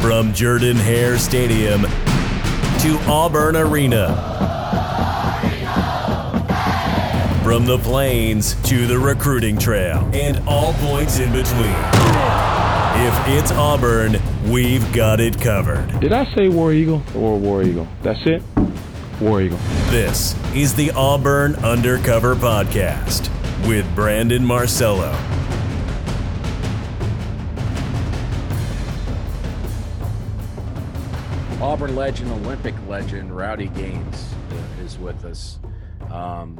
From Jordan Hare Stadium to Auburn Arena. From the plains to the recruiting trail and all points in between. If it's Auburn, we've got it covered. Did I say War Eagle or War Eagle? That's it? War Eagle. This is the Auburn Undercover Podcast with Brandon Marcello. Auburn legend, Olympic legend, Rowdy Gaines uh, is with us. Um,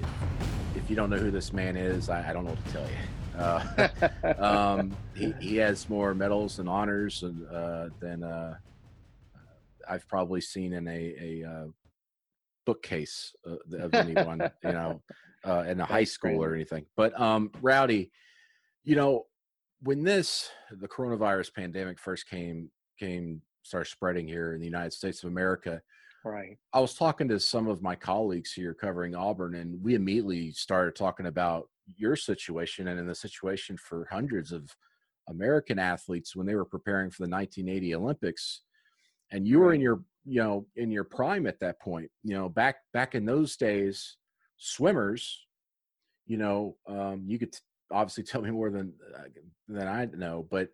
if, if you don't know who this man is, I, I don't know what to tell you. Uh, um, he, he has more medals and honors and, uh, than uh, I've probably seen in a, a uh, bookcase uh, of anyone, you know, uh, in a high school or anything. But um, Rowdy, you know, when this the coronavirus pandemic first came came started spreading here in the United States of America, Right. I was talking to some of my colleagues here covering Auburn, and we immediately started talking about your situation and in the situation for hundreds of American athletes when they were preparing for the 1980 Olympics. And you were in your, you know, in your prime at that point. You know, back back in those days, swimmers, you know, um, you could t- obviously tell me more than uh, than I know, but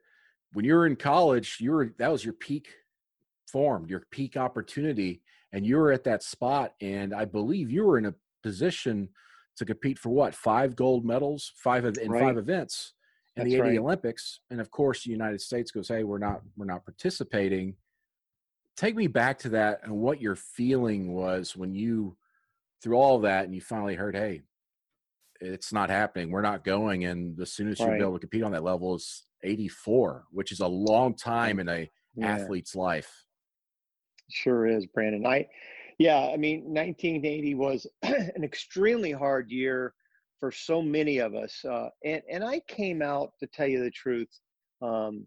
when you were in college, you were that was your peak form, your peak opportunity, and you were at that spot. And I believe you were in a position to compete for what five gold medals, five of, in Right. five events in That's the 80 right. Olympics. And of course, the United States goes, "Hey, we're not we're not participating." Take me back to that and what your feeling was when you through all that and you finally heard, "Hey, it's not happening. We're not going." And the soonest you'll be able to compete on that level is 84, which is a long time in a Yeah. athlete's life. Sure is, Brandon. I, yeah, I mean, 1980 was an extremely hard year for so many of us, uh, and and I came out to tell you the truth, um,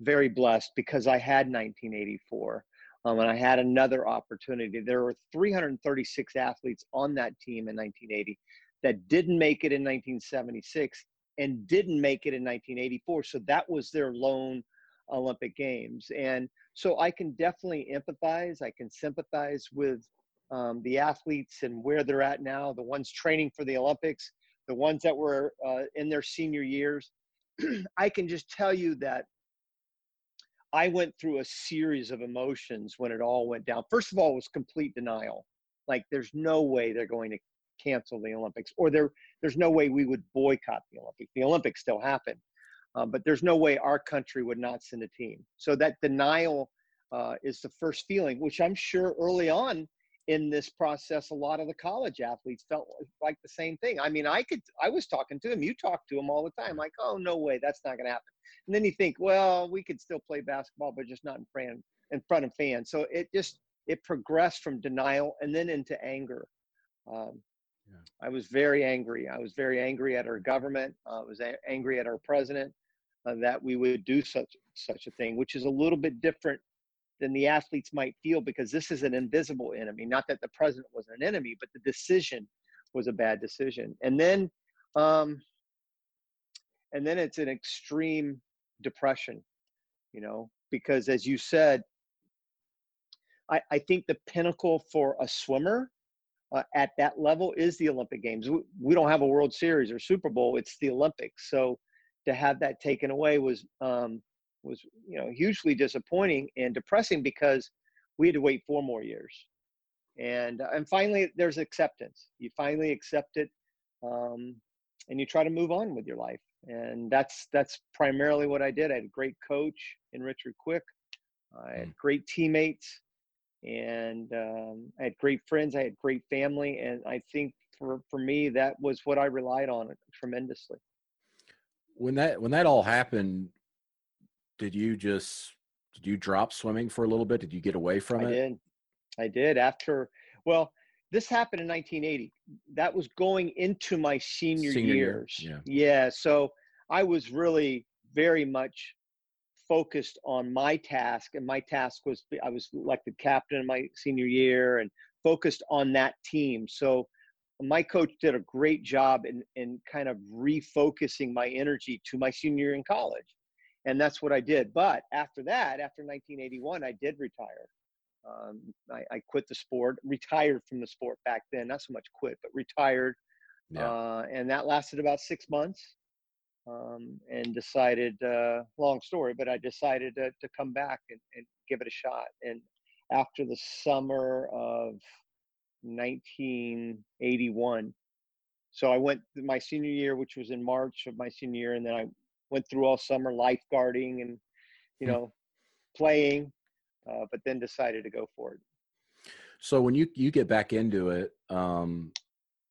very blessed because I had 1984, um, and I had another opportunity. There were 336 athletes on that team in 1980 that didn't make it in 1976 and didn't make it in 1984. So that was their lone Olympic Games, and so I can definitely empathize. I can sympathize with um, the athletes and where they're at now, the ones training for the Olympics, the ones that were uh, in their senior years. I can just tell you that I went through a series of emotions when it all went down. First of all, was complete denial. Like, there's no way they're going to cancel the Olympics, or there, there's no way we would boycott the Olympics. The Olympics still happen. Uh, but there's no way our country would not send a team. So that denial uh, is the first feeling, which I'm sure early on in this process, a lot of the college athletes felt like the same thing. I mean, I could, I was talking to them. You talk to them all the time, like, oh no way, that's not going to happen. And then you think, well, we could still play basketball, but just not in front in front of fans. So it just it progressed from denial and then into anger. Um, I was very angry. I was very angry at our government. I was a- angry at our president uh, that we would do such such a thing, which is a little bit different than the athletes might feel because this is an invisible enemy. Not that the president was an enemy, but the decision was a bad decision. And then, um, and then it's an extreme depression, you know, because as you said, I, I think the pinnacle for a swimmer uh, at that level is the Olympic Games. We, we don't have a World Series or Super Bowl; it's the Olympics. So to have that taken away was um, was you know hugely disappointing and depressing because we had to wait four more years. And uh, and finally, there's acceptance. You finally accept it, um, and you try to move on with your life. And that's that's primarily what I did. I had a great coach in Richard Quick. I had great teammates and um, I had great friends. I had great family, and I think for for me that was what I relied on tremendously. When that when that all happened, did you just did you drop swimming for a little bit? Did you get away from I it? I did. I did after. Well, this happened in 1980. That was going into my senior, Senior year, years. yeah. yeah. So I was really very much focused on my task, and my task was I was elected captain in my senior year and focused on that team. So my coach did a great job in, in kind of refocusing my energy to my senior year in college. And that's what I did. But after that, after 1981, I did retire. Um, I, I quit the sport, retired from the sport back then, not so much quit, but retired. Yeah. Uh, and that lasted about six months. Um, and decided, uh, long story, but I decided to, to come back and, and give it a shot. And after the summer of 1981, so I went my senior year, which was in March of my senior year, and then I went through all summer lifeguarding and, you Hmm. know, playing, uh, but then decided to go for it. So when you you get back into it, um,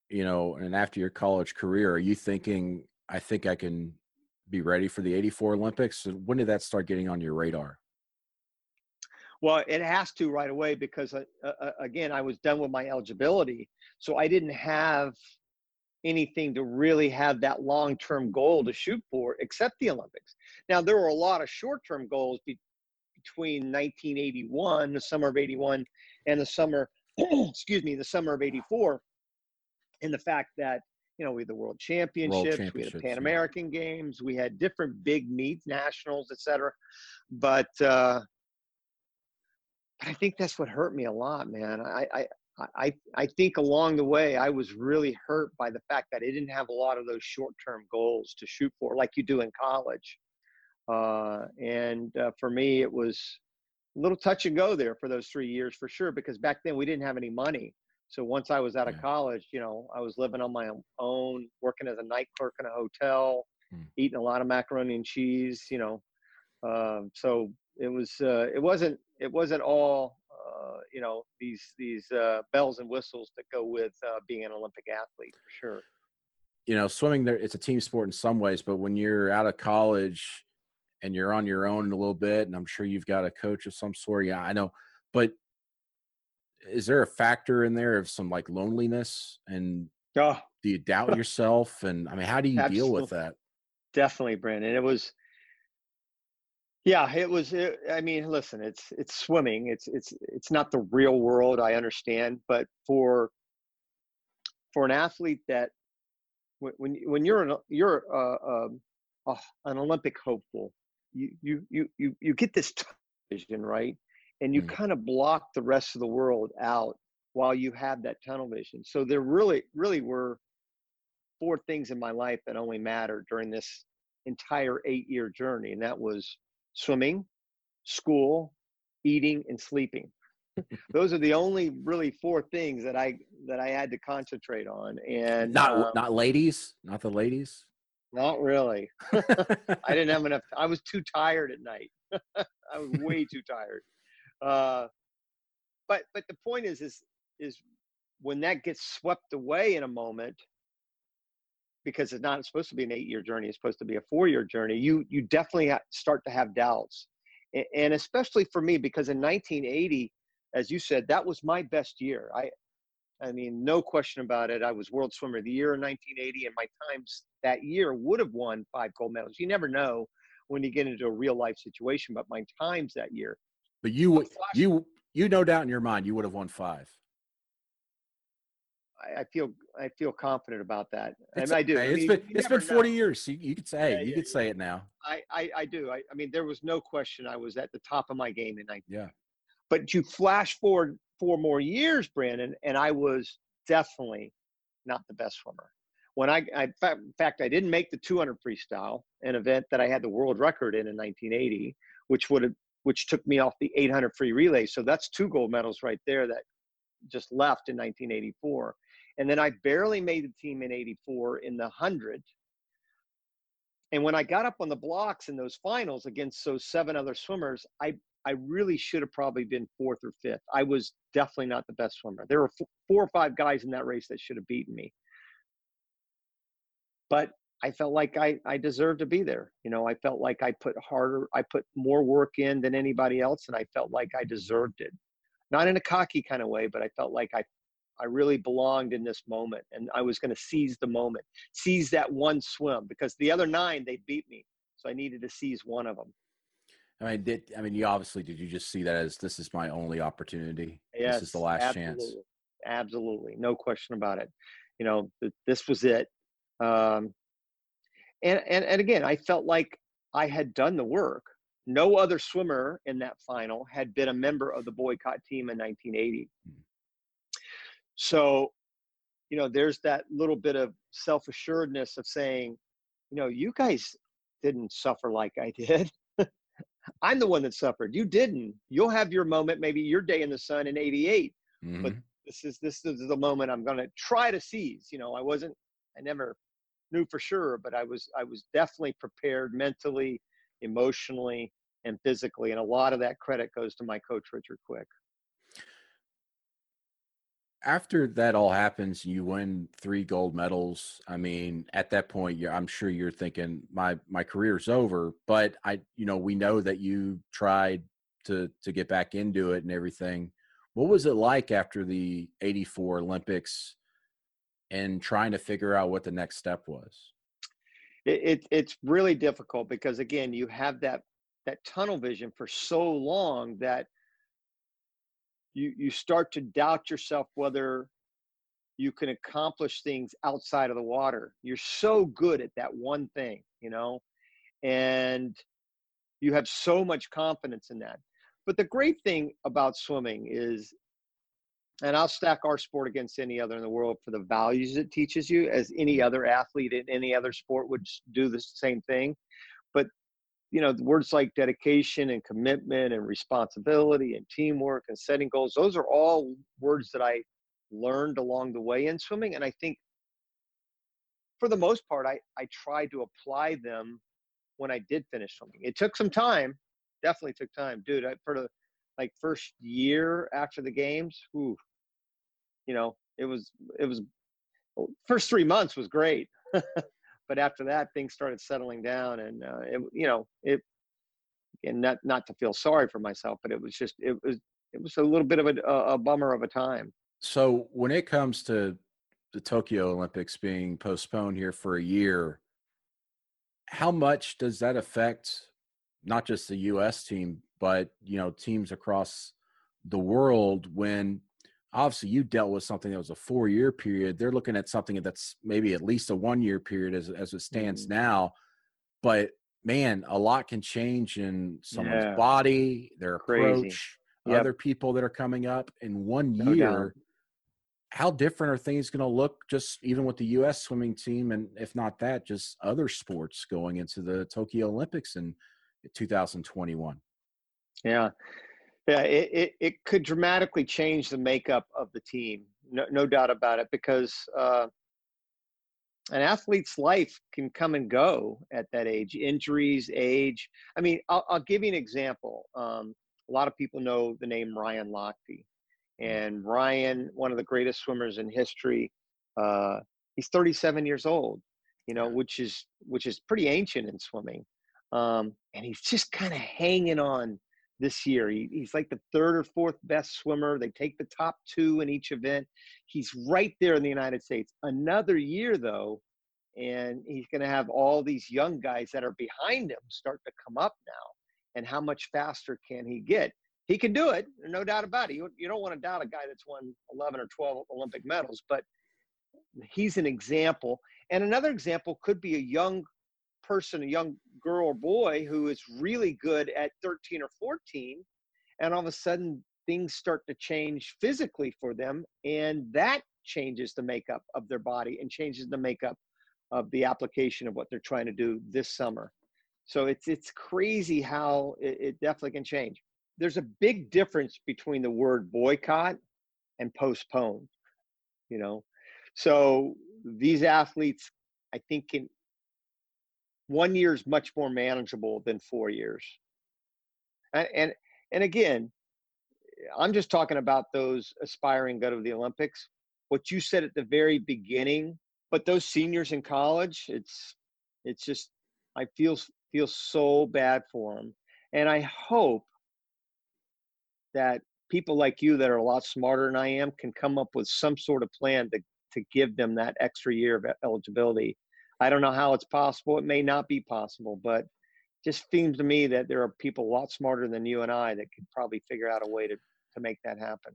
you know, and after your college career, are you thinking, I think I can be ready for the '84 Olympics? When did that start getting on your radar? Well, it has to right away because uh, uh, again, I was done with my eligibility, so I didn't have anything to really have that long-term goal to shoot for except the Olympics. Now, there were a lot of short-term goals be- between 1981, the summer of 81, and the summer, excuse me, the summer of 84, in the fact that you know we had the World Championships, we had the. Pan American Games, we had different big meets, nationals, etc. But uh, but I think that's what hurt me a lot, man. I, I, I, I think along the way, I was really hurt by the fact that I didn't have a lot of those short-term goals to shoot for, like you do in college. Uh, and uh, for me, it was a little touch and go there for those three years, for sure, because back then we didn't have any money. So once I was out of college, you know, I was living on my own, working as a night clerk in a hotel, Hmm. eating a lot of macaroni and cheese, you know. Um, so it was, uh, it wasn't, it wasn't all, uh, you know, these these uh, bells and whistles that go with uh, being an Olympic athlete for sure. you know, swimming there it's a team sport in some ways, but when you're out of college and you're on your own a little bit, and I'm sure you've got a coach of some sort. Yeah, I know. But is there a factor in there of some like loneliness and Oh, do you doubt yourself? And I mean, how do you deal with that? definitely, Brandon. It was, yeah, it was. It, I mean, listen, it's it's swimming. It's it's it's not the real world. I understand, but for for an athlete that when when, when you're an you're uh, um, uh, an Olympic hopeful, you you you you you get this vision right, and you Mm. kind of block the rest of the world out while you have that tunnel vision. So there really really were four things in my life that only mattered during this entire eight year journey, and that was swimming, school, eating, and sleeping. Those are the only really four things that I that I had to concentrate on, and Not um, not ladies, not the ladies. not really. I didn't have enough. I was too tired at night. I was way too tired. Uh, but but the point is is is when that gets swept away in a moment, because it's not supposed to be an eight year journey. It's supposed to be a four year journey. You you definitely start to have doubts, and especially for me because in 1980, as you said, that was my best year. I I mean, no question about it. I was World Swimmer of the Year in 1980, and my times that year would have won five gold medals. You never know when you get into a real life situation, but my times that year. But you would you you no doubt in your mind you would have won five. I, I feel I feel confident about that, and It's I do. okay. I mean, been it's been 40 know. years. You, you could say Yeah, you yeah, could say it now. I, I, I do. I, I mean, there was no question I was at the top of my game in 19. Yeah. But you flash forward four more years, Brandon, and I was definitely not the best swimmer. When I, I in fact- in fact, I didn't make the 200 freestyle, an event that I had the world record in in 1980, which would have, which took me off the 800 free relay. So that's two gold medals right there that just left in 1984. And then I barely made the team in 84 in the 100. And when I got up on the blocks in those finals against those seven other swimmers, I I really should have probably been fourth or fifth. I was definitely not the best swimmer. There were four or five guys in that race that should have beaten me. But I felt like I, I deserved to be there. You know, I felt like I put harder, I put more work in than anybody else, and I felt like I deserved it. Not in a cocky kind of way, but I felt like I, I really belonged in this moment, and I was going to seize the moment, seize that one swim because the other nine they beat me, so I needed to seize one of them. I mean, did I mean you obviously did you just see that as this is my only opportunity? Yes, this is the last absolutely. chance. Absolutely, no question about it. You know, th- this was it. Um, and, and and again, I felt like I had done the work. No other swimmer in that final had been a member of the boycott team in 1980. So, you know, there's that little bit of self assuredness of saying, you know, you guys didn't suffer like I did. I'm the one that suffered. You didn't. You'll have your moment, maybe your day in the sun in 88. Mm-hmm. But this is this is the moment I'm going to try to seize. You know, I wasn't. I never knew for sure, but I was I was definitely prepared mentally, emotionally, and physically. And a lot of that credit goes to my coach Richard Quick. After that all happens, you win three gold medals. I mean, at that point, I'm sure you're thinking my my career's over. But I, you know, we know that you tried to to get back into it and everything. What was it like after the '84 Olympics? and trying to figure out what the next step was? It, it, it's really difficult because again, you have that that tunnel vision for so long that you you start to doubt yourself whether you can accomplish things outside of the water. You're so good at that one thing, you know, and you have so much confidence in that. But the great thing about swimming is and I'll stack our sport against any other in the world for the values it teaches you, as any other athlete in any other sport would do the same thing. But you know, words like dedication and commitment and responsibility and teamwork and setting goals, those are all words that I learned along the way in swimming. And I think for the most part, I, I tried to apply them when I did finish swimming. It took some time, definitely took time. Dude, I, for the like first year after the games, whew, you know, it was it was first three months was great, but after that things started settling down, and uh, it you know it and not not to feel sorry for myself, but it was just it was it was a little bit of a, a bummer of a time. So when it comes to the Tokyo Olympics being postponed here for a year, how much does that affect not just the U.S. team, but you know teams across the world when obviously you dealt with something that was a four year period they're looking at something that's maybe at least a one year period as, as it stands mm-hmm. now but man a lot can change in someone's yeah. body their approach yep. other people that are coming up in one no year doubt. how different are things going to look just even with the us swimming team and if not that just other sports going into the tokyo olympics in 2021 yeah yeah, it, it, it, could dramatically change the makeup of the team, no, no doubt about it, because uh, an athlete's life can come and go at that age. Injuries, age. I mean, I'll, I'll give you an example. Um, a lot of people know the name Ryan Lochte, and Ryan, one of the greatest swimmers in history, uh, he's 37 years old. You know, which is which is pretty ancient in swimming, um, and he's just kind of hanging on this year. He, he's like the third or fourth best swimmer. They take the top two in each event. He's right there in the United States. Another year, though, and he's going to have all these young guys that are behind him start to come up now. And how much faster can he get? He can do it, no doubt about it. You, you don't want to doubt a guy that's won 11 or 12 Olympic medals, but he's an example. And another example could be a young person, a young girl or boy who is really good at 13 or 14, and all of a sudden things start to change physically for them, and that changes the makeup of their body and changes the makeup of the application of what they're trying to do this summer. So it's it's crazy how it, it definitely can change. There's a big difference between the word boycott and postpone. You know, so these athletes, I think, can one year is much more manageable than four years. And, and, and again, I'm just talking about those aspiring go to the Olympics. What you said at the very beginning, but those seniors in college, it's It's just I feel feel so bad for them, and I hope that people like you that are a lot smarter than I am can come up with some sort of plan to to give them that extra year of eligibility. I don't know how it's possible. It may not be possible, but just seems to me that there are people a lot smarter than you and I that could probably figure out a way to to make that happen.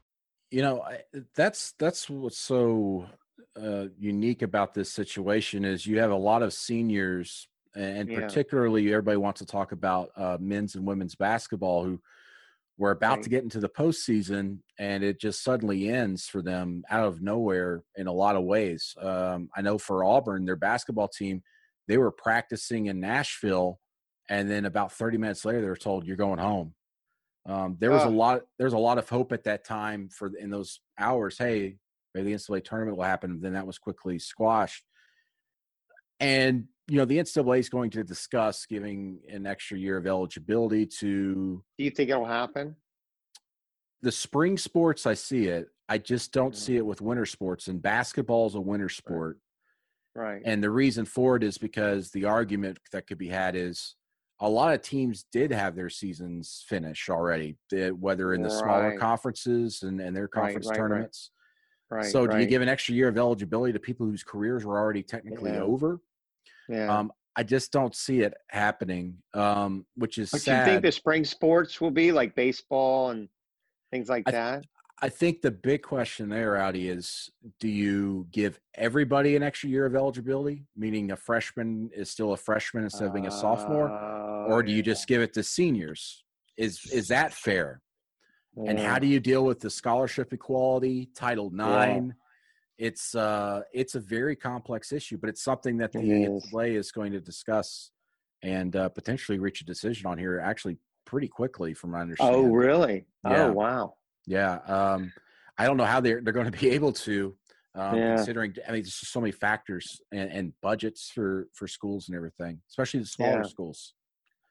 You know, that's that's what's so uh, unique about this situation is you have a lot of seniors, and Yeah. particularly everybody wants to talk about uh, men's and women's basketball who were about Right. to get into the postseason, and it just suddenly ends for them out of nowhere in a lot of ways. Um, I know for Auburn, their basketball team, they were practicing in Nashville, and then about 30 minutes later, they were told, "You're going home." Um, there was a Ah. lot. There's a lot of hope at that time for in those hours. Hey, maybe the NCAA tournament will happen. Then that was quickly squashed. And you know the NCAA is going to discuss giving an extra year of eligibility to Do you think it'll happen? the spring sports. I see it. I just don't Mhm. see it with winter sports. And basketball is a winter sport. Right. And the reason for it is because the argument that could be had is a lot of teams did have their seasons finish already, whether in the smaller conferences and, and their conference right, right. tournaments. Right. so, do you give an extra year of eligibility to people whose careers were already technically Yeah. over? Yeah. Um, I just don't see it happening, um, which is but you think the spring sports will be like baseball and things like I- that? I think the big question there, Audi, is do you give everybody an extra year of eligibility, meaning a freshman is still a freshman instead of being a sophomore, or Oh, do you just give it to seniors? Is is that fair? And how do you deal with the scholarship equality, Title IX? It's uh it's a very complex issue, but it's something that the is. NCAA is going to discuss and uh, potentially reach a decision on here actually pretty quickly, from my understanding. Oh, really? Yeah. Oh, wow. Yeah, um, I don't know how they're they're going to be able to, um, Yeah. considering. I mean, there's just so many factors and, and budgets for for schools and everything, especially the smaller Yeah. schools.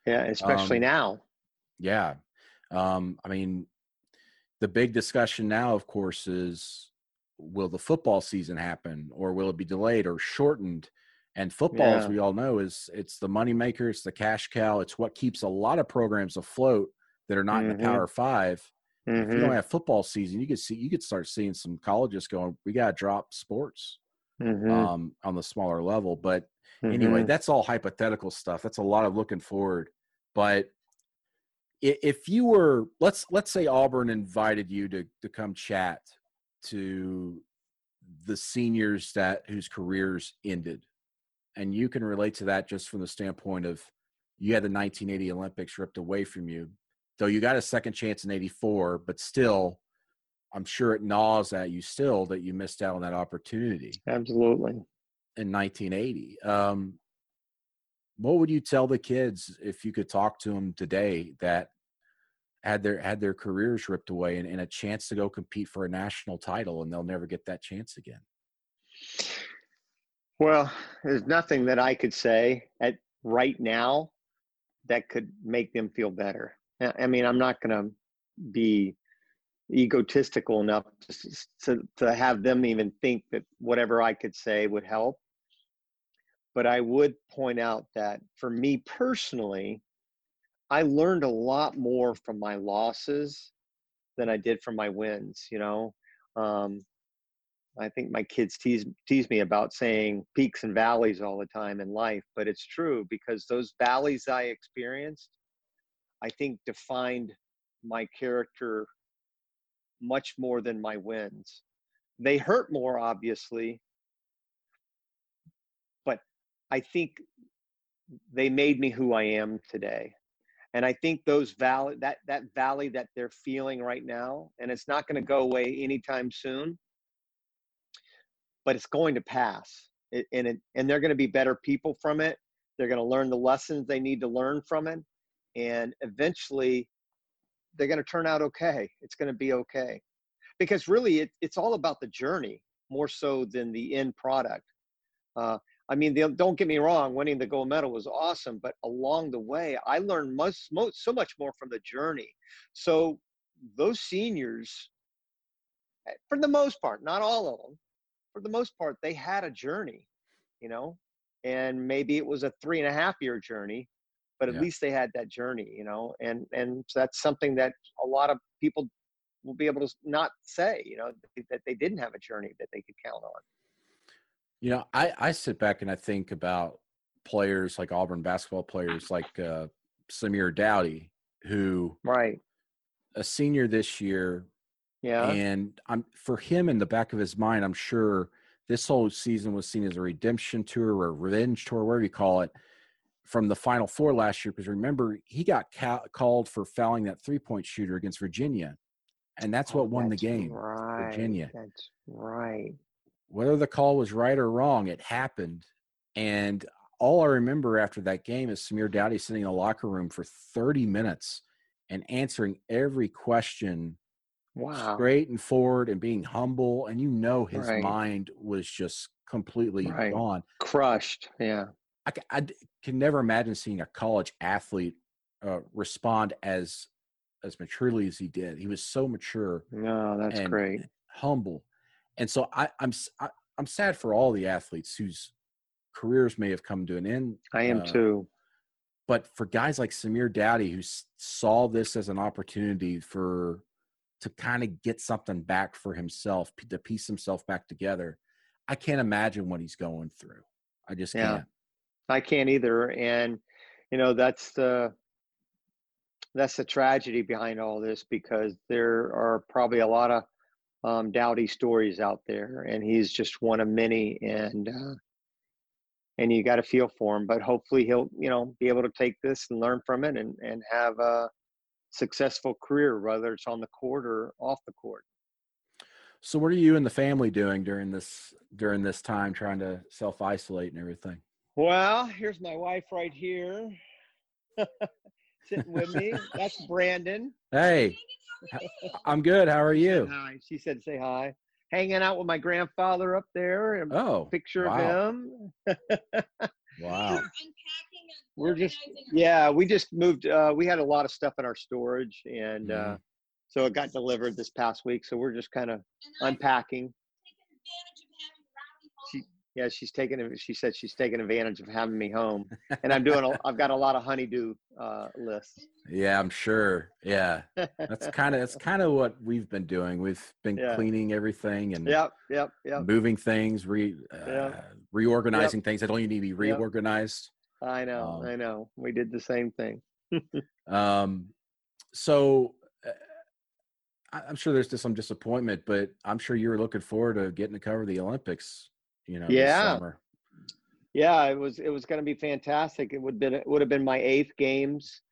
Yeah, especially Um, now. Yeah, um, I mean, the big discussion now, of course, is will the football season happen, or will it be delayed or shortened? And football, as we all know, is it's the moneymaker, it's the cash cow, it's what keeps a lot of programs afloat that are not in Mhm. the Power Five if you don't have football season, you could see you could start seeing some colleges going, we gotta drop sports Mhm. um, on the smaller level. But anyway, Mhm. that's all hypothetical stuff. That's a lot of looking forward. But if you were let's let's say Auburn invited you to to come chat to the seniors that whose careers ended, and you can relate to that just from the standpoint of you had the 1980 Olympics ripped away from you, though you got a second chance in 84, but still, I'm sure it gnaws at you still that you missed out on that opportunity Absolutely. in 1980. Um, what would you tell the kids if you could talk to them today that had their had their careers ripped away and, and a chance to go compete for a national title and they'll never get that chance again? Well, there's nothing that I could say at right now that could make them feel better. I mean, I'm not going to be egotistical enough to, to to have them even think that whatever I could say would help. But I would point out that for me personally, I learned a lot more from my losses than I did from my wins. You know, um, I think my kids tease tease me about saying peaks and valleys all the time in life, but it's true because those valleys I experienced, I think defined my character much more than my wins. They hurt more, obviously, but I think they made me who I am today. And I think those valley that that valley that they're feeling right now, and it's not going to go away anytime soon but it's going to pass it, and it, and they're going to be better people from it they're going to learn the lessons they need to learn from it and eventually they're going to turn out okay. It's going to be okay. Because really it, it's all about the journey more so than the end product. Uh, i mean don't get me wrong winning the gold medal was awesome but along the way i learned most, most so much more from the journey. So those seniors eh, for the most part not all of them for the most part, they had a journey, you know, and maybe it was a three and a half year journey, but at yeah. least they had that journey, you know, and and so that's something that a lot of people will be able to not say, you know, that they didn't have a journey that they could count on. You know, I I sit back and I think about players like Auburn basketball players like uh, Samir Doughty who right a senior this year yeah. And I'm for him in the back of his mind, I'm sure this whole season was seen as a redemption tour or revenge tour, whatever you call it, from the Final Four last year. Because remember, he got ca- called for fouling that three point shooter against Virginia, and that's oh, what oh, won that's the game. Right. Virginia. That's right. Whether the call was right or wrong, it happened. And all I remember after that game is Samir Doughty sitting in the locker room for 30 minutes and answering every question wow. straight and forward and being humble and you know his right. mind was just completely right. gone crushed yeah I, I, can never imagine seeing a college athlete uh, respond as as maturely as he did he was so mature no that's great humble and so I, i'm I, am i am sad for all the athletes whose careers may have come to an end i am uh, too but for guys like samir Doughty, who saw this as an opportunity for to kind of get something back for himself, to piece himself back together. I can't imagine what he's going through. I just yeah, can't. I can't either. And you know, that's the that's the tragedy behind all this because there are probably a lot of um, Doughty stories out there, and he's just one of many. And uh, and you got to feel for him, but hopefully he'll you know be able to take this and learn from it and and have a successful career, whether it's on the court or off the court. So, what are you and the family doing during this during this time, trying to self isolate and everything? Well, here's my wife right here, sitting with me. That's Brandon. Hey, I'm good. How are you? Hi. She said, "Say hi." Hanging out with my grandfather up there. Oh, picture wow. of him. wow we're just yeah we just moved uh, we had a lot of stuff in our storage and mm-hmm. uh, so it got delivered this past week so we're just kind of unpacking she, yeah she's taking she said she's taking advantage of having me home and i'm doing a, i've got a lot of honeydew uh, lists yeah i'm sure yeah that's kind of that's kind of what we've been doing we've been Yeah. cleaning everything and yep yep yep moving things re uh, Yeah. reorganizing things that don't need to be Yep. reorganized i know Um, i know we did the same thing Um, so uh, I'm sure there's just some disappointment, but I'm sure you were looking forward to getting to cover the Olympics. You know, this Yeah. summer. yeah it was it was going to be fantastic. It would been it would have been my eighth games.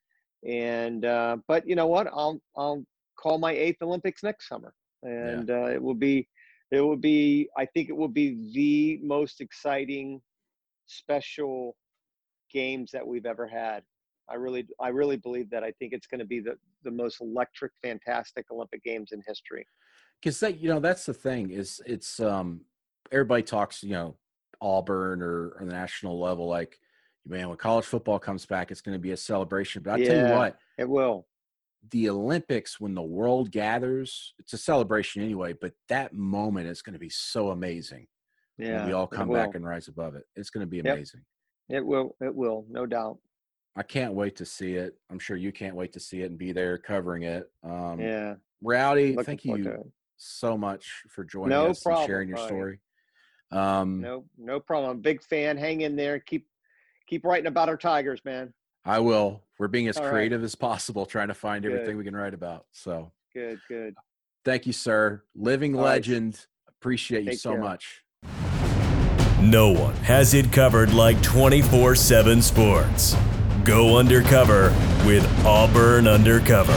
And uh but you know what? I'll i'll call my eighth olympics next summer. And uh it will be it will be i think it will be the most exciting special games that we've ever had. I really i really believe that. I think it's going to be the the most electric fantastic olympic games in history. Because that you know that's the thing is it's um everybody talks you know Auburn or, or the national level like man when college football comes back it's going to be a celebration. But I tell you what it will. the Olympics when the world gathers it's a celebration anyway but that moment is going to be so amazing yeah when we all come back and rise above it. It's going to be Yep. amazing. it will it will no doubt. I can't wait to see it. I'm sure you can't wait to see it and be there covering it. Um yeah Rowdy Looking thank you so much for joining no us problem, and sharing your Brian. story. Um, No, no problem. I'm a big fan. Hang in there. Keep keep writing about our Tigers, man. I will. We're being as All right. creative as possible, trying to find Good. everything we can write about. So, Good, good. thank you, sir. Living All right. legend. Appreciate you Take so care. much. No one has it covered like 24 7 sports. Go undercover with Auburn Undercover.